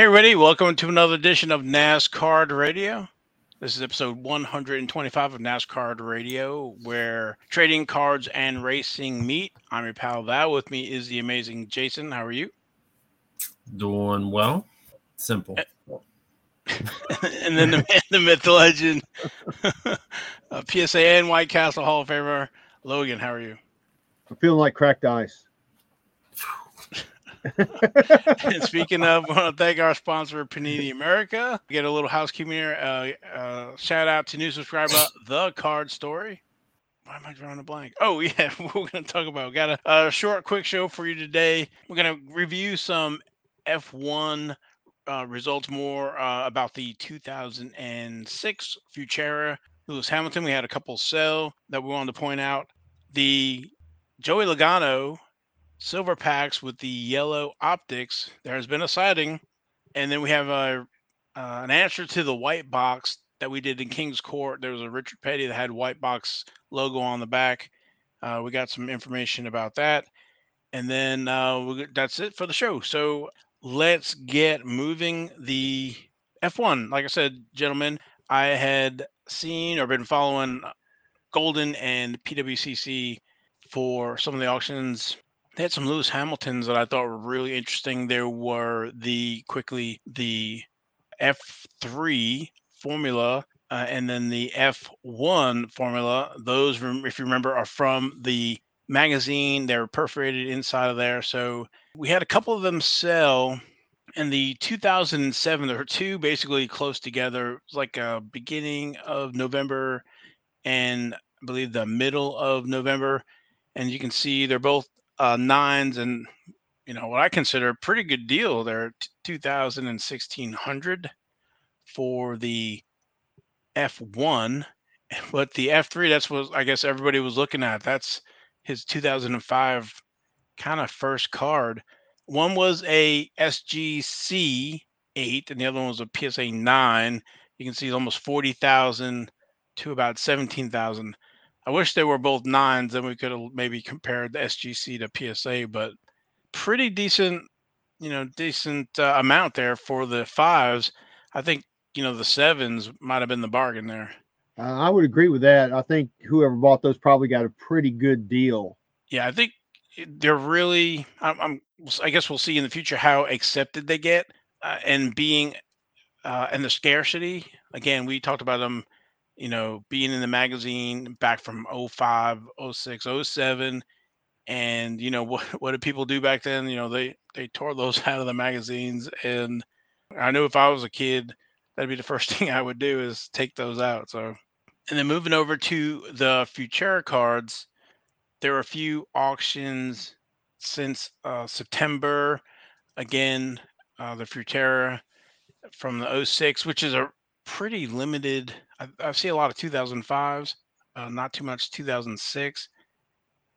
Hey, everybody, welcome to another edition of NASCAR Radio. This is episode 125 of NASCAR Radio, where trading cards and racing meet. I'm your pal Val. With me is the amazing Jason. How are you? Doing well. Simple. and then the man, the myth, the legend, uh, PSA and White Castle Hall of Famer, Logan. How are you? I'm feeling like cracked ice. and speaking of, I want to thank our sponsor, Panini America. Get a little housekeeping here. Uh, uh, shout out to new subscriber, The Card Story. Why am I drawing a blank? Oh, yeah, we're going to talk about. Got a, a, short, quick show for you today. We're going to review some F1 uh, results more uh, about the 2006 Futera Lewis Hamilton. We had a couple sell that we wanted to point out. The Joey Logano silver packs with the yellow optics. There has been a sighting, and then we have a uh, an answer to the white box that we did in King's Court. There was a Richard Petty that had white box logo on the back. Uh, we got some information about that, and then uh, we, that's it for the show. So let's get moving. The F1, like I said, gentlemen, I had seen or been following Goldin and PWCC for some of the auctions they had some Lewis Hamiltons that I thought were really interesting. There were the quickly the F3 formula uh, and then the F1 formula. Those, if you remember, are from the magazine. They're perforated inside of there. So we had a couple of them sell in the 2007. There were two basically close together. It was like a beginning of November and I believe the middle of November. And you can see they're both uh, nines and you know what I consider a pretty good deal there, 2000 and 1600 for the F1, but the F3 that's what I guess everybody was looking at. That's his 2005 kind of first card. One was a SGC 8 and the other one was a PSA 9. You can see it's almost 40,000 to about 17,000. I wish they were both nines, then we could have maybe compared the SGC to PSA, but pretty decent, you know, decent uh, amount there for the fives. I think, you know, the sevens might have been the bargain there. Uh, I would agree with that. I think whoever bought those probably got a pretty good deal. Yeah, I think they're really. I'm, I'm i guess we'll see in the future how accepted they get, uh, and being, uh, and the scarcity. Again, we talked about them you know, being in the magazine back from 05, 06, 07. And, you know, what, what did people do back then? You know, they, they tore those out of the magazines. And I knew if I was a kid, that'd be the first thing I would do is take those out. So, and then moving over to the Futera cards, there were a few auctions since uh, September. Again, uh, the Futera from the 06, which is a pretty limited I, I see a lot of 2005s, uh, not too much 2006.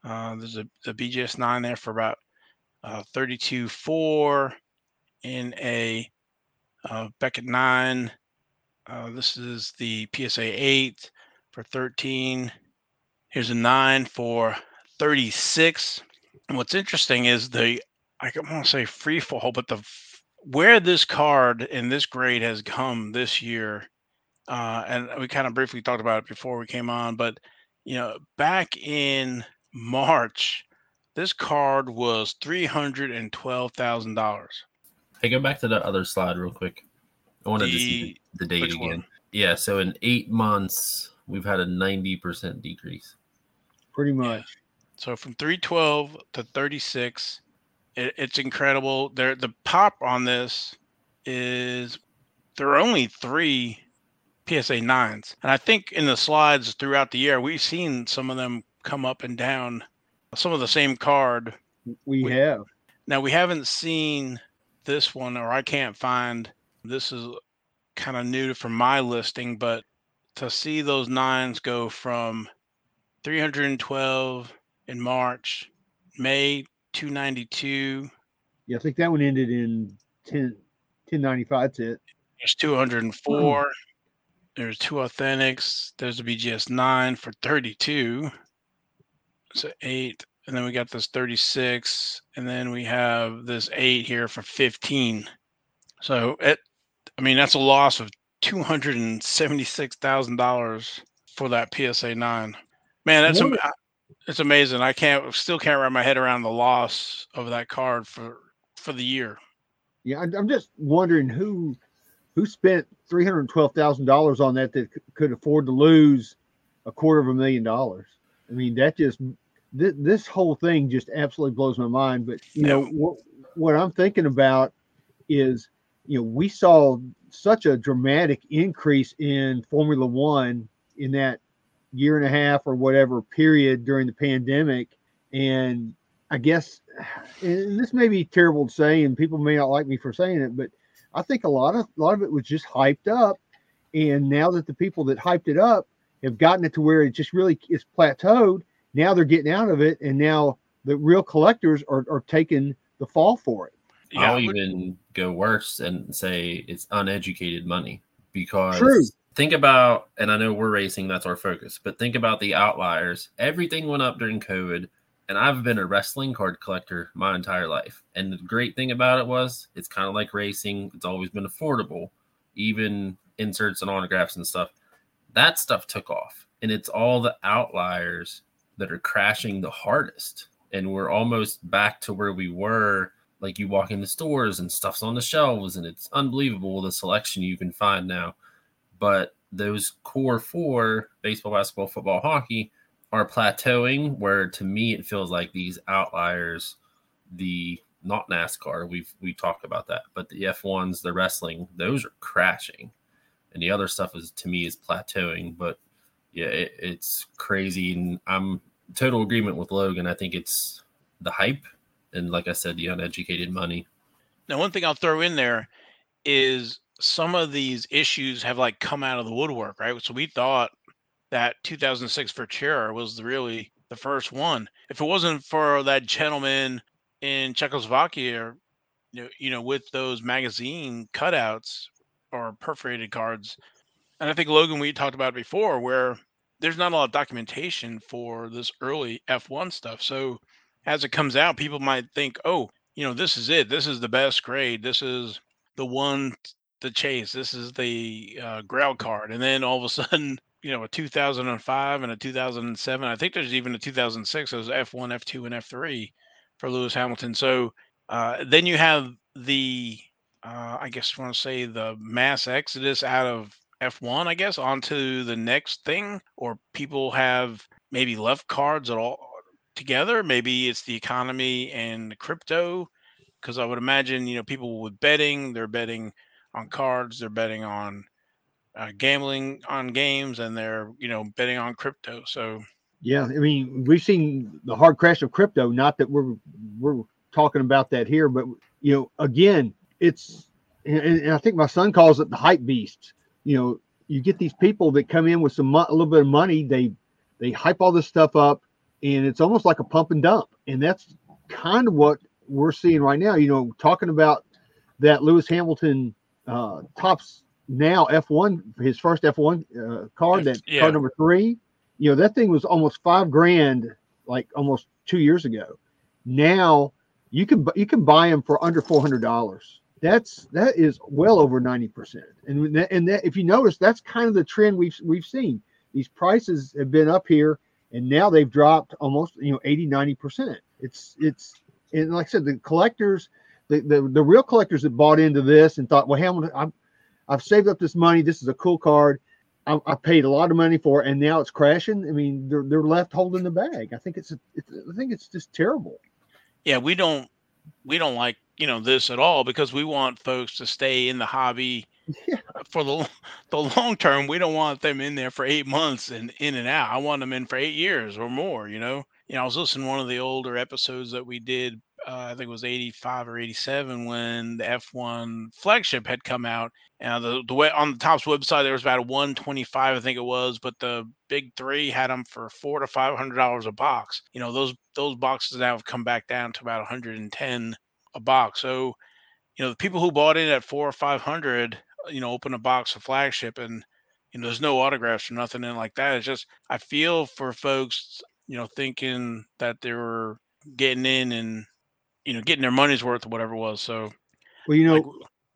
Uh, there's a, a BGS 9 there for about uh, 32 4 in a uh, Beckett 9. Uh, this is the PSA 8 for 13. Here's a 9 for 36. And what's interesting is the, I want to say free fall, but the where this card in this grade has come this year uh, and we kind of briefly talked about it before we came on, but you know, back in March, this card was three hundred and twelve thousand dollars. Hey, go back to the other slide real quick. I wanted the, to see the, the date again. One? Yeah, so in eight months, we've had a ninety percent decrease. Pretty much. Yeah. So from three twelve to thirty six, it, it's incredible. There, the pop on this is there are only three PSA nines. And I think in the slides throughout the year, we've seen some of them come up and down. Some of the same card. We, we have. Now we haven't seen this one, or I can't find. This is kind of new from my listing, but to see those nines go from 312 in March, May 292. Yeah, I think that one ended in 10, 1095. That's it. There's 204. There's two authentics. There's a BGS 9 for 32. So 8. And then we got this 36. And then we have this 8 here for 15. So it, I mean, that's a loss of two hundred and seventy-six thousand dollars for that PSA nine. Man, that's am- it's amazing. I can't still can't wrap my head around the loss of that card for for the year. Yeah, I'm just wondering who who spent three hundred twelve thousand dollars on that that could afford to lose a quarter of a million dollars. I mean, that just th- this whole thing just absolutely blows my mind. But you know what what I'm thinking about is you know we saw such a dramatic increase in Formula One in that year and a half or whatever period during the pandemic, and I guess and this may be terrible to say, and people may not like me for saying it, but I think a lot of a lot of it was just hyped up, and now that the people that hyped it up have gotten it to where it just really is plateaued, now they're getting out of it, and now the real collectors are, are taking the fall for it. Yeah, I'll even go worse and say it's uneducated money because True. Think about, and I know we're racing, that's our focus, but think about the outliers. Everything went up during COVID, and I've been a wrestling card collector my entire life. And the great thing about it was it's kind of like racing, it's always been affordable, even inserts and autographs and stuff. That stuff took off, and it's all the outliers that are crashing the hardest. And we're almost back to where we were. Like you walk into stores and stuff's on the shelves, and it's unbelievable the selection you can find now. But those core four baseball, basketball, football, hockey are plateauing. Where to me, it feels like these outliers, the not NASCAR, we've we talked about that, but the F1s, the wrestling, those are crashing. And the other stuff is to me is plateauing. But yeah, it, it's crazy. And I'm total agreement with Logan. I think it's the hype and, like I said, the uneducated money. Now, one thing I'll throw in there is some of these issues have like come out of the woodwork, right? So we thought that 2006 Futera was really the first one. If it wasn't for that gentleman in Czechoslovakia, you know, you know, with those magazine cutouts or perforated cards, and I think Logan, we talked about before, where there's not a lot of documentation for this early F1 stuff. So as it comes out, people might think, oh, you know, this is it. This is the best grade. This is the one to chase. This is the uh, card. And then all of a sudden, you know, a 2005 and a 2007. I think there's even a 2006. There's F1, F2, and F3 for Lewis Hamilton. So uh, then you have the, uh, I guess want to say the mass exodus out of F1, I guess, onto the next thing, or people have maybe left cards at all together. Maybe it's the economy and crypto, because I would imagine you know people with betting, they're betting on cards, they're betting on uh, gambling on games, and they're you know betting on crypto. So yeah, I mean we've seen the hard crash of crypto. Not that we're we're talking about that here, but you know again, it's and, and I think my son calls it the hype beast you know, you get these people that come in with some mo- a little bit of money. They they hype all this stuff up, and it's almost like a pump and dump. And that's kind of what we're seeing right now. You know, talking about that Lewis Hamilton uh, Topps now F1 his first F1 uh, card that yeah. card number three. You know that thing was almost five grand like almost two years ago. Now you can you can buy them for under four hundred dollars that's that is well over 90% and that, and that, if you notice that's kind of the trend we've we've seen these prices have been up here and now they've dropped almost you know 80 90% it's it's and like i said the collectors the the, the real collectors that bought into this and thought well hamilton i'm i've saved up this money this is a cool card I, I paid a lot of money for it and now it's crashing i mean they're, they're left holding the bag i think it's, it's i think it's just terrible yeah we don't we don't like you know this at all because we want folks to stay in the hobby yeah. for the the long term. We don't want them in there for eight months and in and out. I want them in for eight years or more. You know. You know, I was listening to one of the older episodes that we did. Uh, I think it was 85 or 87 when the F1 flagship had come out. And the, the way on the Topps website, there was about a 125, I think it was, but the big three had them for four to five hundred dollars a box. You know, those those boxes now have come back down to about 110 a box. So, you know, the people who bought in at four or five hundred, you know, open a box of flagship and you know, there's no autographs or nothing in like that. It's just I feel for folks, you know, thinking that they were getting in and you know getting their money's worth or whatever it was. So, well, you know, like,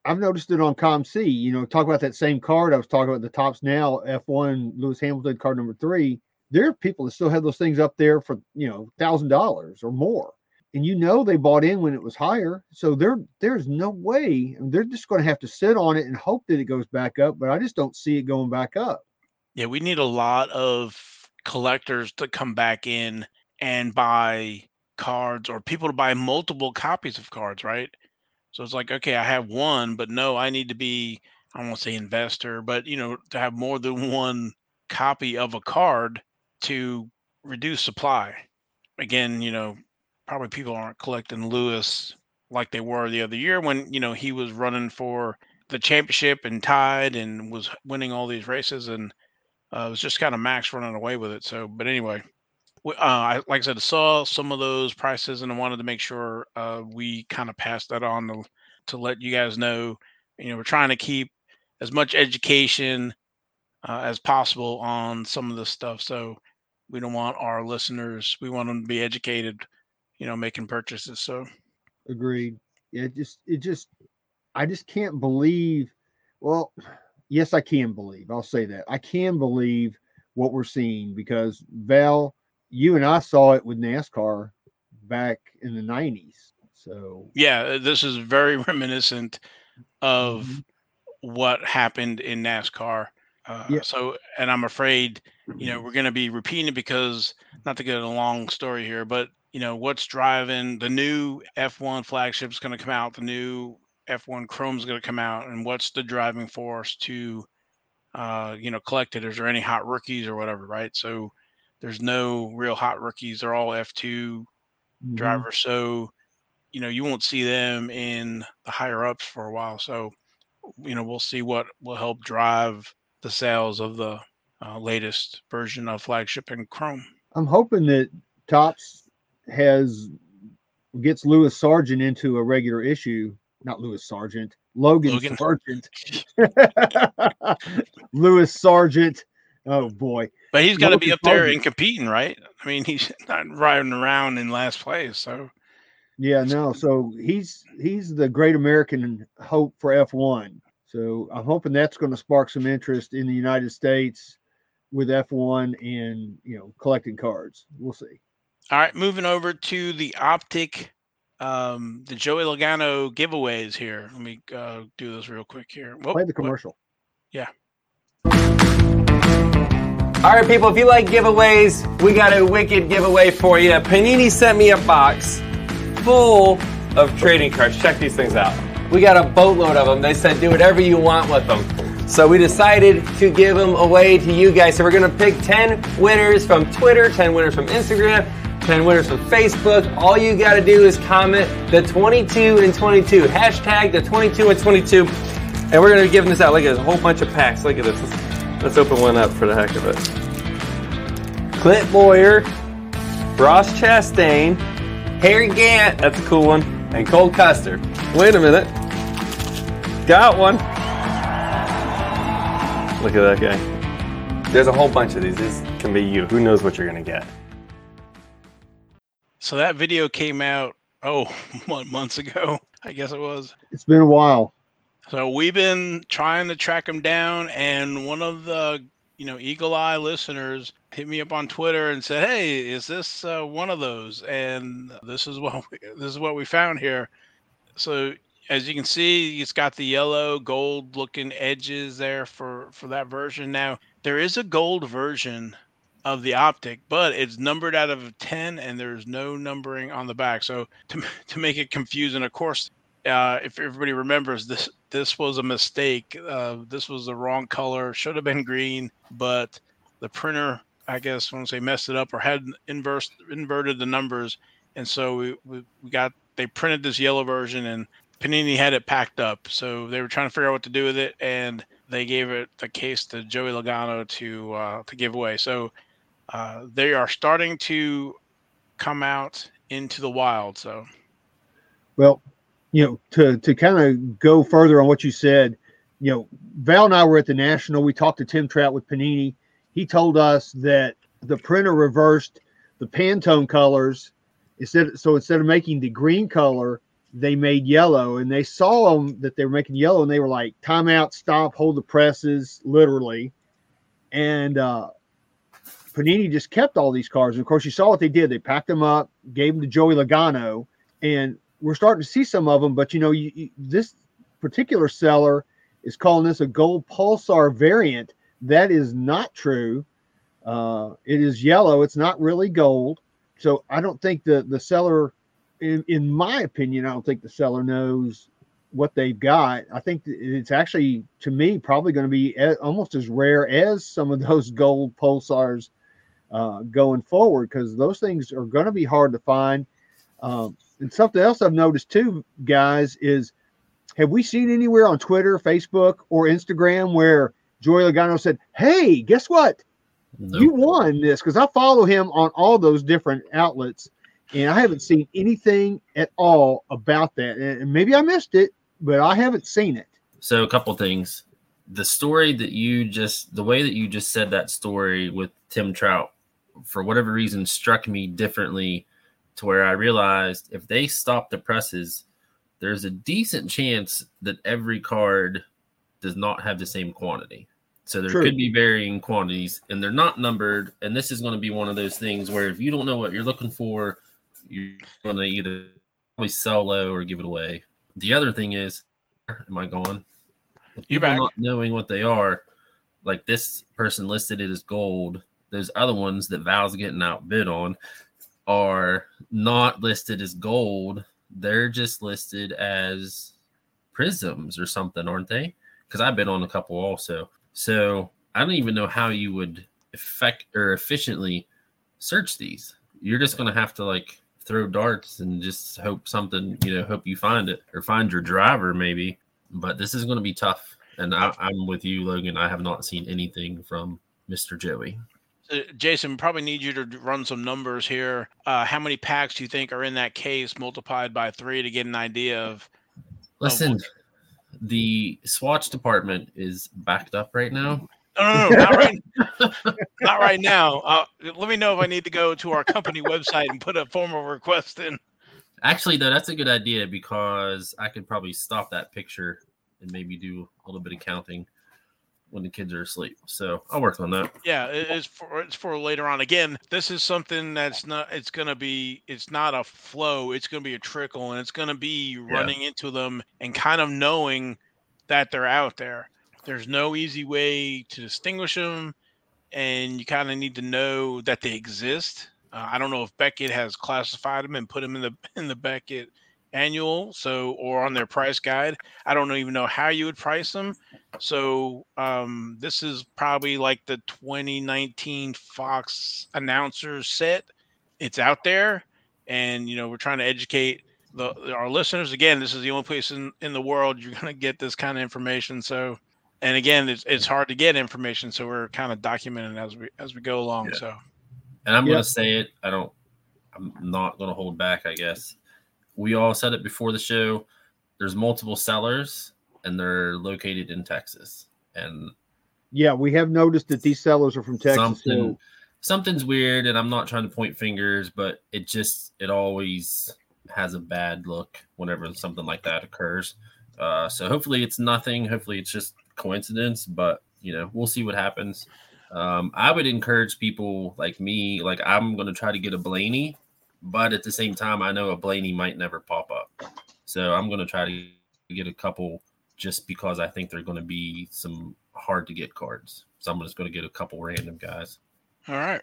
I've noticed it on COMC. You know, talk about that same card. I was talking about the Topps now F1 Lewis Hamilton card number three. There are people that still have those things up there for you know thousand dollars or more, and you know they bought in when it was higher. So there there's no way they're just going to have to sit on it and hope that it goes back up. But I just don't see it going back up. Yeah, we need a lot of collectors to come back in and buy cards or people to buy multiple copies of cards, right? So it's like, okay, I have one, but no, I need to be, I won't say investor, but you know, to have more than one copy of a card to reduce supply. Again, you know, probably people aren't collecting Lewis like they were the other year when, you know, he was running for the championship and tied and was winning all these races and uh, it was just kind of Max running away with it. So, but anyway, uh, like I said, I saw some of those prices and I wanted to make sure uh, we kind of passed that on to, to let you guys know. You know, we're trying to keep as much education uh, as possible on some of this stuff. So we don't want our listeners, we want them to be educated, you know, making purchases. So agreed. Yeah, it just, it just, I just can't believe. Well, yes, I can believe. I'll say that I can believe what we're seeing because Val you and I saw it with NASCAR back in the 90s. So, yeah, uh, this is very reminiscent of mm-hmm. what happened in NASCAR. Uh, yeah. So, and I'm afraid, you know, we're going to be repeating it because, not to get a long story here, but, you know, what's driving the new F1 flagship is going to come out, the new F1 Chrome is going to come out, and what's the driving force to, uh, you know, collect it? Is there any hot rookies or whatever, right? So, there's no real hot rookies. They're all F2 mm-hmm. drivers. So, you know, you won't see them in the higher ups for a while. So, you know, we'll see what will help drive the sales of the uh, latest version of flagship and Chrome. I'm hoping that Topps has gets Lewis Sargent into a regular issue. Not Lewis Sargent, Logan, Logan. Sargent. Lewis Sargent Oh boy! But he's got to be up there and competing, right? I mean, he's not riding around in last place, so. Yeah, no. So he's he's the great American hope for F1. So I'm hoping that's going to spark some interest in the United States with F1 and you know collecting cards. We'll see. All right, moving over to the optic, um, the Joey Logano giveaways here. Let me uh, do this real quick here. Play the commercial. Yeah. All right, people, if you like giveaways, we got a wicked giveaway for you. Panini sent me a box full of trading cards. Check these things out. We got a boatload of them. They said do whatever you want with them. So we decided to give them away to you guys. So we're going to pick 10 winners from Twitter, 10 winners from Instagram, 10 winners from Facebook. All you got to do is comment the 22 and 22. Hashtag the 22 and 22. And we're going to be giving this out. Look at this, a whole bunch of packs. Look at this. Let's open one up for the heck of it. Clint Bowyer, Ross Chastain, Harry Gant, that's a cool one, and Cole Custer. Wait a minute. Got one. Look at that guy. There's a whole bunch of these. This can be you. Who knows what you're going to get? So that video came out, oh, what, months ago? I guess it was. It's been a while. So we've been trying to track him down, and one of the you know eagle eye listeners hit me up on Twitter and said, "Hey, is this uh, one of those?" And this is what we, this is what we found here. So as you can see, it's got the yellow gold looking edges there for for that version. Now there is a gold version of the optic, but it's numbered out of 10 and there's no numbering on the back. So to, to make it confusing, of course, uh, if everybody remembers this this was a mistake uh, this was the wrong color should have been green but the printer i guess when say messed it up or had inverse inverted the numbers. And so we, we, we got they printed this yellow version and panini had it packed up. So they were trying to figure out what to do with it and they gave it the case to joey logano to uh, to give away. So uh, they are starting to come out into the wild so. Well you know, to to kind of go further on what you said, you know, Val and I were at the National. We talked to Tim Trout with Panini. He told us that the printer reversed the Pantone colors instead. So instead of making the green color they made yellow and they saw them that they were making yellow and they were like timeout stop hold the presses literally and uh panini just kept all these cards and of course you saw what they did they packed them up gave them to joey logano and we're starting to see some of them but you know you, you, this particular seller is calling this a gold pulsar variant that is not true uh it is yellow it's not really gold so i don't think the the seller in, in my opinion, I don't think the seller knows what they've got. I think it's actually, to me, probably going to be almost as rare as some of those gold pulsars uh, going forward because those things are going to be hard to find. Um, and something else I've noticed too, guys, is have we seen anywhere on Twitter, Facebook, or Instagram where Joey Logano said, Hey, guess what? Nope. You won this because I follow him on all those different outlets and I haven't seen anything at all about that. And maybe I missed it, but I haven't seen it. So a couple things. The story that you just the way that you just said that story with Tim Trout for whatever reason struck me differently to where I realized if they stop the presses, there's a decent chance that every card does not have the same quantity. So there True. could be varying quantities and they're not numbered. And this is going to be one of those things where if you don't know what you're looking for, you're going to either probably sell low or give it away. The other thing is, am I going? You back? Not knowing what they are, like this person listed it as gold. Those other ones that Val's getting outbid on are not listed as gold. They're just listed as prisms or something, aren't they? Because I've been on a couple also. So I don't even know how you would effect or efficiently search these. You're just gonna have to like throw darts and just hope something, you know, hope you find it or find your driver maybe. But this is going to be tough. And I, am with you, Logan. I have not seen anything from Mr. Joey. Jason, probably need you to run some numbers here. Uh, how many packs do you think are in that case multiplied by three to get an idea of? Listen, of the Swatch department is backed up right now. No, no, no, not right, not right now. Uh, let me know if I need to go to our company website and put a formal request in. Actually, though, that's a good idea because I could probably stop that picture and maybe do a little bit of counting when the kids are asleep. So I'll work on that. Yeah, it's for it's for later on. Again, this is something that's not. It's gonna be. It's not a flow. It's gonna be a trickle, and it's gonna be running yeah. into them and kind of knowing that they're out there. There's no easy way to distinguish them, and you kind of need to know that they exist. Uh, I don't know if Beckett has classified them and put them in the in the Beckett annual, so or on their price guide. I don't even know how you would price them. So um, this is probably like the 2019 Fox announcers set. It's out there, and you know we're trying to educate the, our listeners. Again, this is the only place in, in the world you're going to get this kind of information. So and again, it's it's hard to get information, so we're kind of documenting as we as we go along. Yeah. So, and I'm gonna say it. I don't. I'm not gonna hold back. I guess we all said it before the show. There's multiple sellers, and they're located in Texas. And yeah, we have noticed that these sellers are from Texas. Something, so. Something's weird, and I'm not trying to point fingers, but it just it always has a bad look whenever something like that occurs. Uh, so hopefully it's nothing. Hopefully it's just coincidence, but you know, we'll see what happens. Um, I would encourage people like me, like I'm going to try to get a Blaney, but at the same time, I know a Blaney might never pop up. So I'm going to try to get a couple just because I think they're going to be some hard to get cards. So I'm just going to get a couple random guys. All right.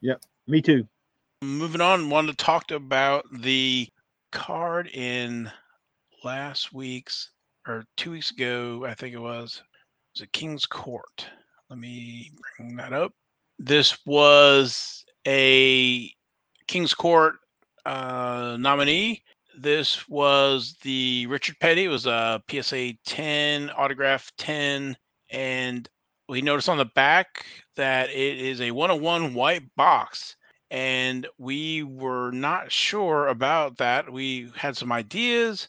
Yep. Me too. Moving on, wanted to talk about the card in last week's or two weeks ago, I think it was, it was a King's Court. Let me bring that up. This was a King's Court uh, nominee. This was the Richard Petty. It was a PSA 10, autograph 10. And we noticed on the back that it is a 101 white box. And we were not sure about that. We had some ideas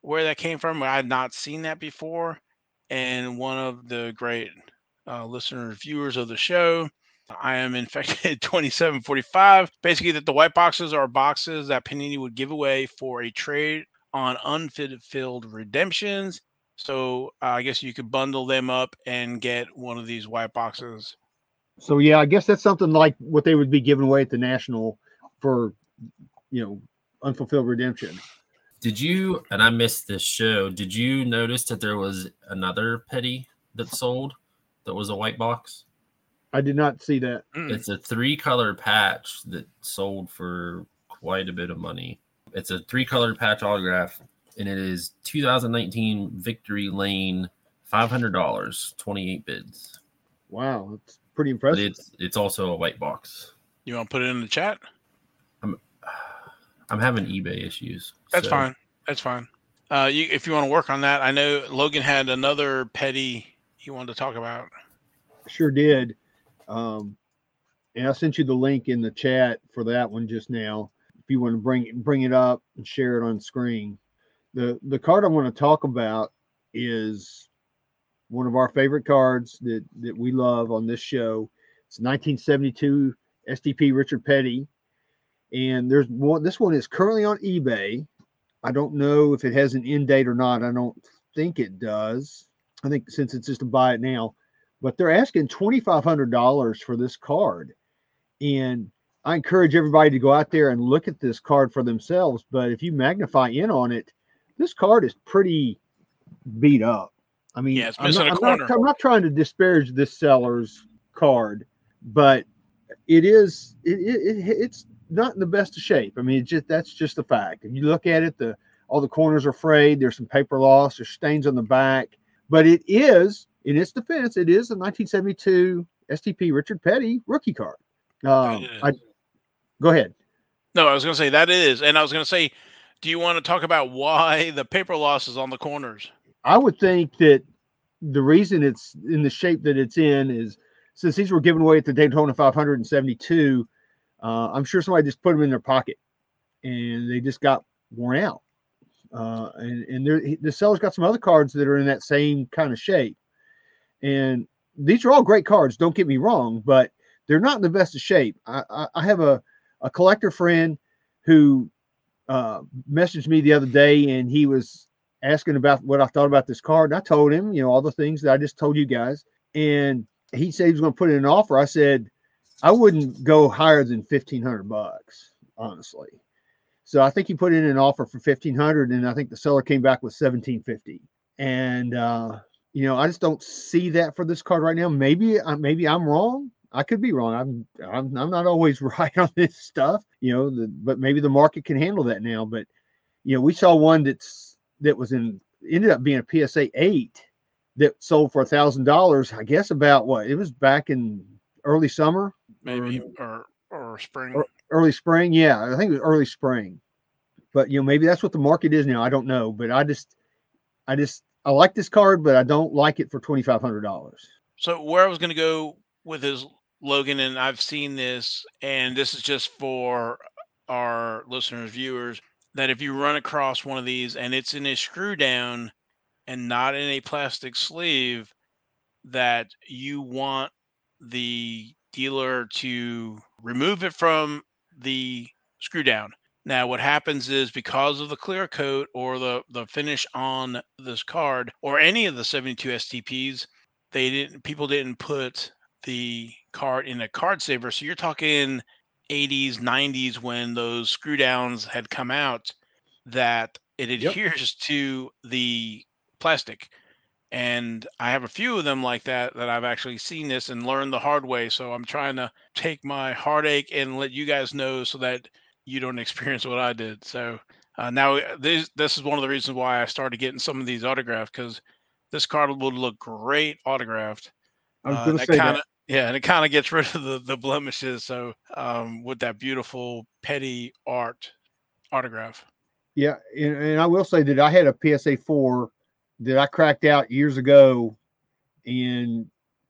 where that came from. I had not seen that before. And one of the great uh, listeners, viewers of the show, I am infected 2745. Basically, that the white boxes are boxes that Panini would give away for a trade on unfulfilled redemptions. So uh, I guess you could bundle them up and get one of these white boxes. So yeah, I guess that's something like what they would be giving away at the national for, you know, unfulfilled redemption. Did you? And I missed this show. Did you notice that there was another petty that sold that was a white box? I did not see that. Mm. It's a three color patch that sold for quite a bit of money. It's a three color patch autograph, and it is 2019 Victory Lane, five hundred dollars, 28 bids. Wow, that's pretty But impressive. it's it's also a white box. You want to put it in the chat? I'm having eBay issues. That's so- fine. That's fine. Uh, you, if you want to work on that, I know Logan had another petty he wanted to talk about. Sure did. Um, and I sent you the link in the chat for that one just now. If you want to bring bring it up and share it on screen. The the card I want to talk about is one of our favorite cards that that we love on this show. It's 1972 STP Richard Petty, and there's one. This one is currently on eBay. I don't know if it has an end date or not. I don't think it does. I think since it's just a buy it now, but they're asking twenty five hundred dollars for this card, and I encourage everybody to go out there and look at this card for themselves. But if you magnify in on it, this card is pretty beat up. I mean, Yeah, it's I'm not, a I'm not- I'm not trying to disparage this seller's card, but it is it, it, it it's not in the best of shape. I mean, it just that's just the fact. If you look at it, the all the corners are frayed. There's some paper loss. There's stains on the back, but it is in its defense, it is a 1972 STP Richard Petty rookie card. Um, I, go ahead. No, I was going to say that is, and I was going to say, do you want to talk about why the paper loss is on the corners? I would think that the reason it's in the shape that it's in is since these were given away at the Daytona 572, uh, I'm sure somebody just put them in their pocket and they just got worn out. Uh, and and there, the seller's got some other cards that are in that same kind of shape. And these are all great cards, don't get me wrong, but they're not in the best of shape. I, I, I have a, a collector friend who uh, messaged me the other day and he was asking about what I thought about this card. And I told him, you know, all the things that I just told you guys. And he said he was going to put in an offer. I said, I wouldn't go higher than fifteen hundred bucks, honestly. So I think he put in an offer for fifteen hundred, and I think the seller came back with seventeen fifty. And uh, you know, I just don't see that for this card right now. Maybe, uh, maybe I'm wrong. I could be wrong. I'm, I'm, I'm not always right on this stuff, you know. The, but maybe the market can handle that now. But you know, we saw one that's that was in ended up being a PSA eight that sold for a thousand dollars. I guess about what it was back in early summer, Maybe or or spring. or- early spring. Yeah, I think it was early spring. But you know, maybe that's what the market is now. I don't know, but I just, I just, I like this card, but I don't like it for twenty five hundred dollars. So where I was going to go with is Logan, and I've seen this, and this is just for our listeners, viewers, that if you run across one of these and it's in a screw down and not in a plastic sleeve, that you want the dealer to remove it from the screw down. Now, what happens is because of the clear coat or the, the finish on this card or any of the 72 STPs, they didn't people didn't put the card in a card saver. So you're talking 80s, 90s when those screw downs had come out that it Yep. adheres to the plastic. And I have a few of them like that that I've actually seen this and learned the hard way. So I'm trying to take my heartache and let you guys know so that you don't experience what I did. So uh, now uh, this this is one of the reasons why I started getting some of these autographed because this card would look great autographed. I was Uh, going to that say kinda, that. Yeah, and it kind of gets rid of the, the blemishes. So um, with that beautiful petty art autograph. Yeah, and, and I will say that I had a PSA four that I cracked out years ago, and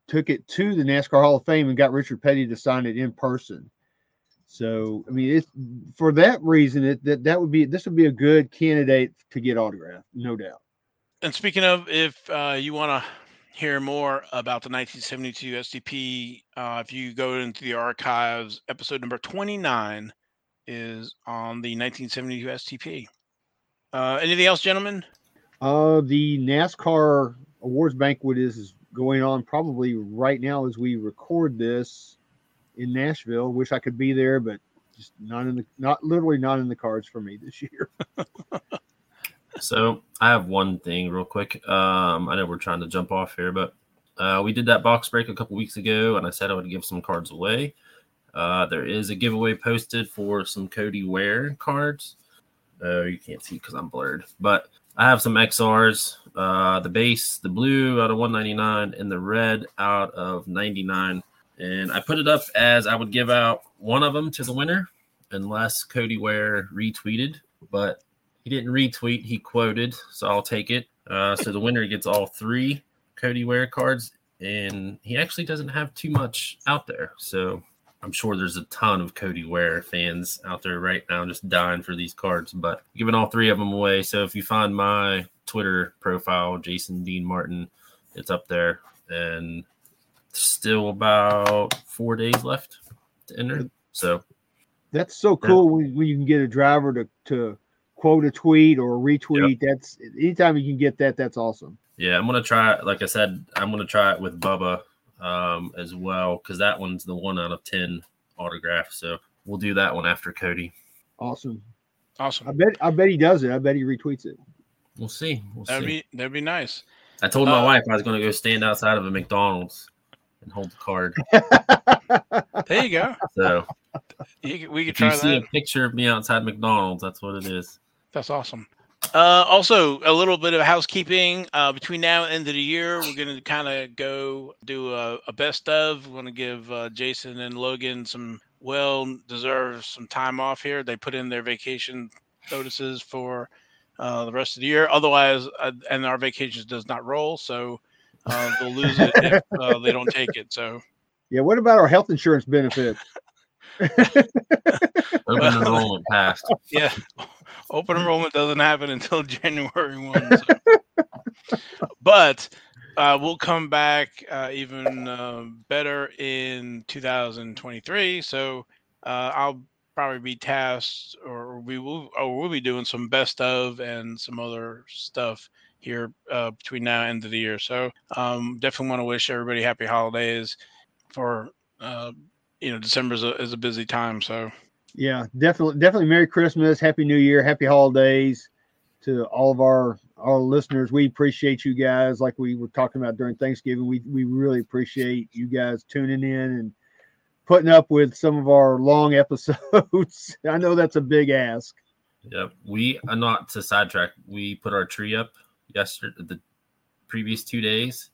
took it to the NASCAR Hall of Fame and got Richard Petty to sign it in person. So I mean, it's for that reason it that that would be this would be a good candidate to get autographed, no doubt. And speaking of, if uh, you want to hear more about the 1972 STP, uh, if you go into the archives, episode number 29 is on the 1972 STP. Uh, anything else, gentlemen? Uh, the NASCAR awards banquet is going on probably right now as we record this in Nashville. Wish I could be there, but just not in the not literally not in the cards for me this year. So I have one thing real quick. Um, I know we're trying to jump off here, but uh, we did that box break a couple weeks ago, and I said I would give some cards away. Uh, there is a giveaway posted for some Cody Ware cards. Uh, you can't see because I'm blurred, but I have some XRs. Uh, the base, the blue out of 199, and the red out of 99. And I put it up as I would give out one of them to the winner, unless Cody Ware retweeted. But he didn't retweet; he quoted, so I'll take it. Uh, so the winner gets all three Cody Ware cards, and he actually doesn't have too much out there. So I'm sure there's a ton of Cody Ware fans out there right now just dying for these cards, but giving all three of them away. So if you find my Twitter profile, Jason Dean Martin, it's up there, and still about four days left to enter. So That's so cool when, when you can get a driver to to quote a tweet or retweet. That's anytime you can get that, that's awesome. Yeah, I'm gonna try. it. Like I said, I'm gonna try it with Bubba um, as well because that one's the one out of ten autograph. So we'll do that one after Cody. Awesome. Awesome. I bet I bet he does it. I bet he retweets it. We'll see. We'll That'd see. be that'd be nice. I told my uh, wife I was gonna go stand outside of a McDonald's and hold the card. There you go. So You, we could try you see that. a picture of me outside McDonald's, that's what it is. That's awesome. Uh, also, a little bit of housekeeping. Uh, between now and end of the year, we're going to kind of go do a, a best of. We're going to give uh, Jason and Logan some well deserved some time off here. They put in their vacation notices for uh, the rest of the year. Otherwise, uh, and our vacations does not roll, so uh, they'll lose it if uh, they don't take it. So Yeah. What about our health insurance benefit? Open enrollment passed. yeah, open enrollment doesn't happen until January one. So. but uh, we'll come back uh, even uh, better in 2023. So uh, I'll probably be tasked, or we will, or we'll be doing some best of and some other stuff here uh, between now and end of the year. So um, definitely want to wish everybody happy holidays. For uh, you know, December is a, is a busy time. So Yeah, definitely, definitely. Merry Christmas, Happy New Year, Happy Holidays to all of our our listeners. We appreciate you guys, like we were talking about during Thanksgiving. We we really appreciate you guys tuning in and putting up with some of our long episodes. I know that's a big ask. Yep. We are not to sidetrack. We put our tree up yesterday, the previous two days.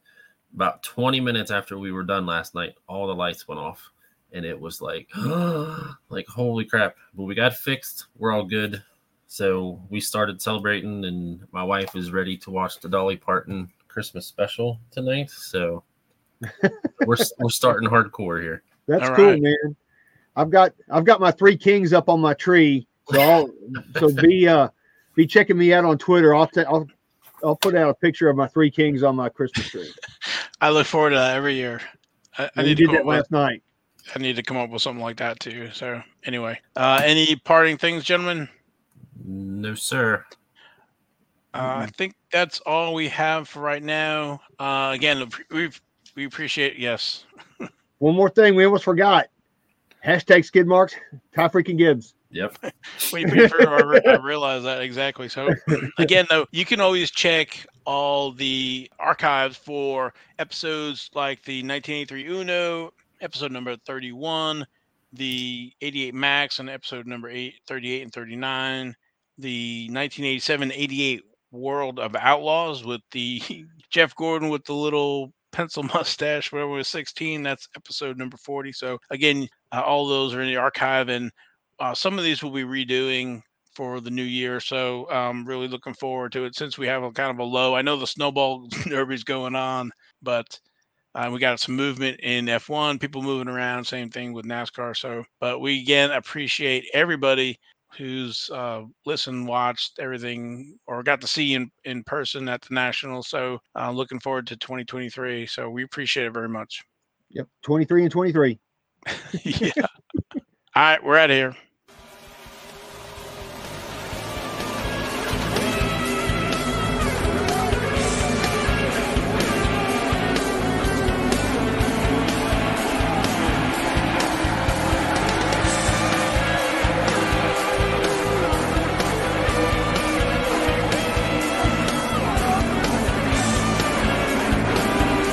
About 20 minutes after we were done last night, all the lights went off. And it was like, like, holy crap. But we got fixed. We're all good. So we started celebrating, and my wife is ready to watch the Dolly Parton Christmas special tonight. So we're, we're starting hardcore here. That's All cool, right. man. I've got I've got my three kings up on my tree. So I'll so be uh be checking me out on Twitter. I'll ta- I'll I'll put out a picture of my three kings on my Christmas tree. I look forward to that every year. I, I And we need to did come that up with, last night. I need to come up with something like that too. So anyway, uh, any parting things, gentlemen? No, sir. Uh, I think that's all we have for right now. Uh, again, we we appreciate yes. One more thing we almost forgot. Hashtag skid marks, Ty freaking Gibbs. Yep. When you put it through, I, re- I realize that exactly. So again, though, you can always check all the archives for episodes like the 1983 Uno, episode number 31, the 88 Maxx, and episode number eight, 38 and 39, the 1987 88 World of Outlaws with the Jeff Gordon with the little pencil mustache, whatever was 16. That's episode number 40. So again, uh, all those are in the archive, and uh, some of these will be redoing for the new year. So um, really looking forward to it since we have a kind of a low. I know the snowball derby's going on, but uh, we got some movement in F1, people moving around. Same thing with NASCAR. So, but we again appreciate everybody who's uh, listened, watched everything, or got to see in in person at the national. So, uh, looking forward to 2023. So we appreciate it very much. Yep, 23 and 23. yeah. All right, we're out of here.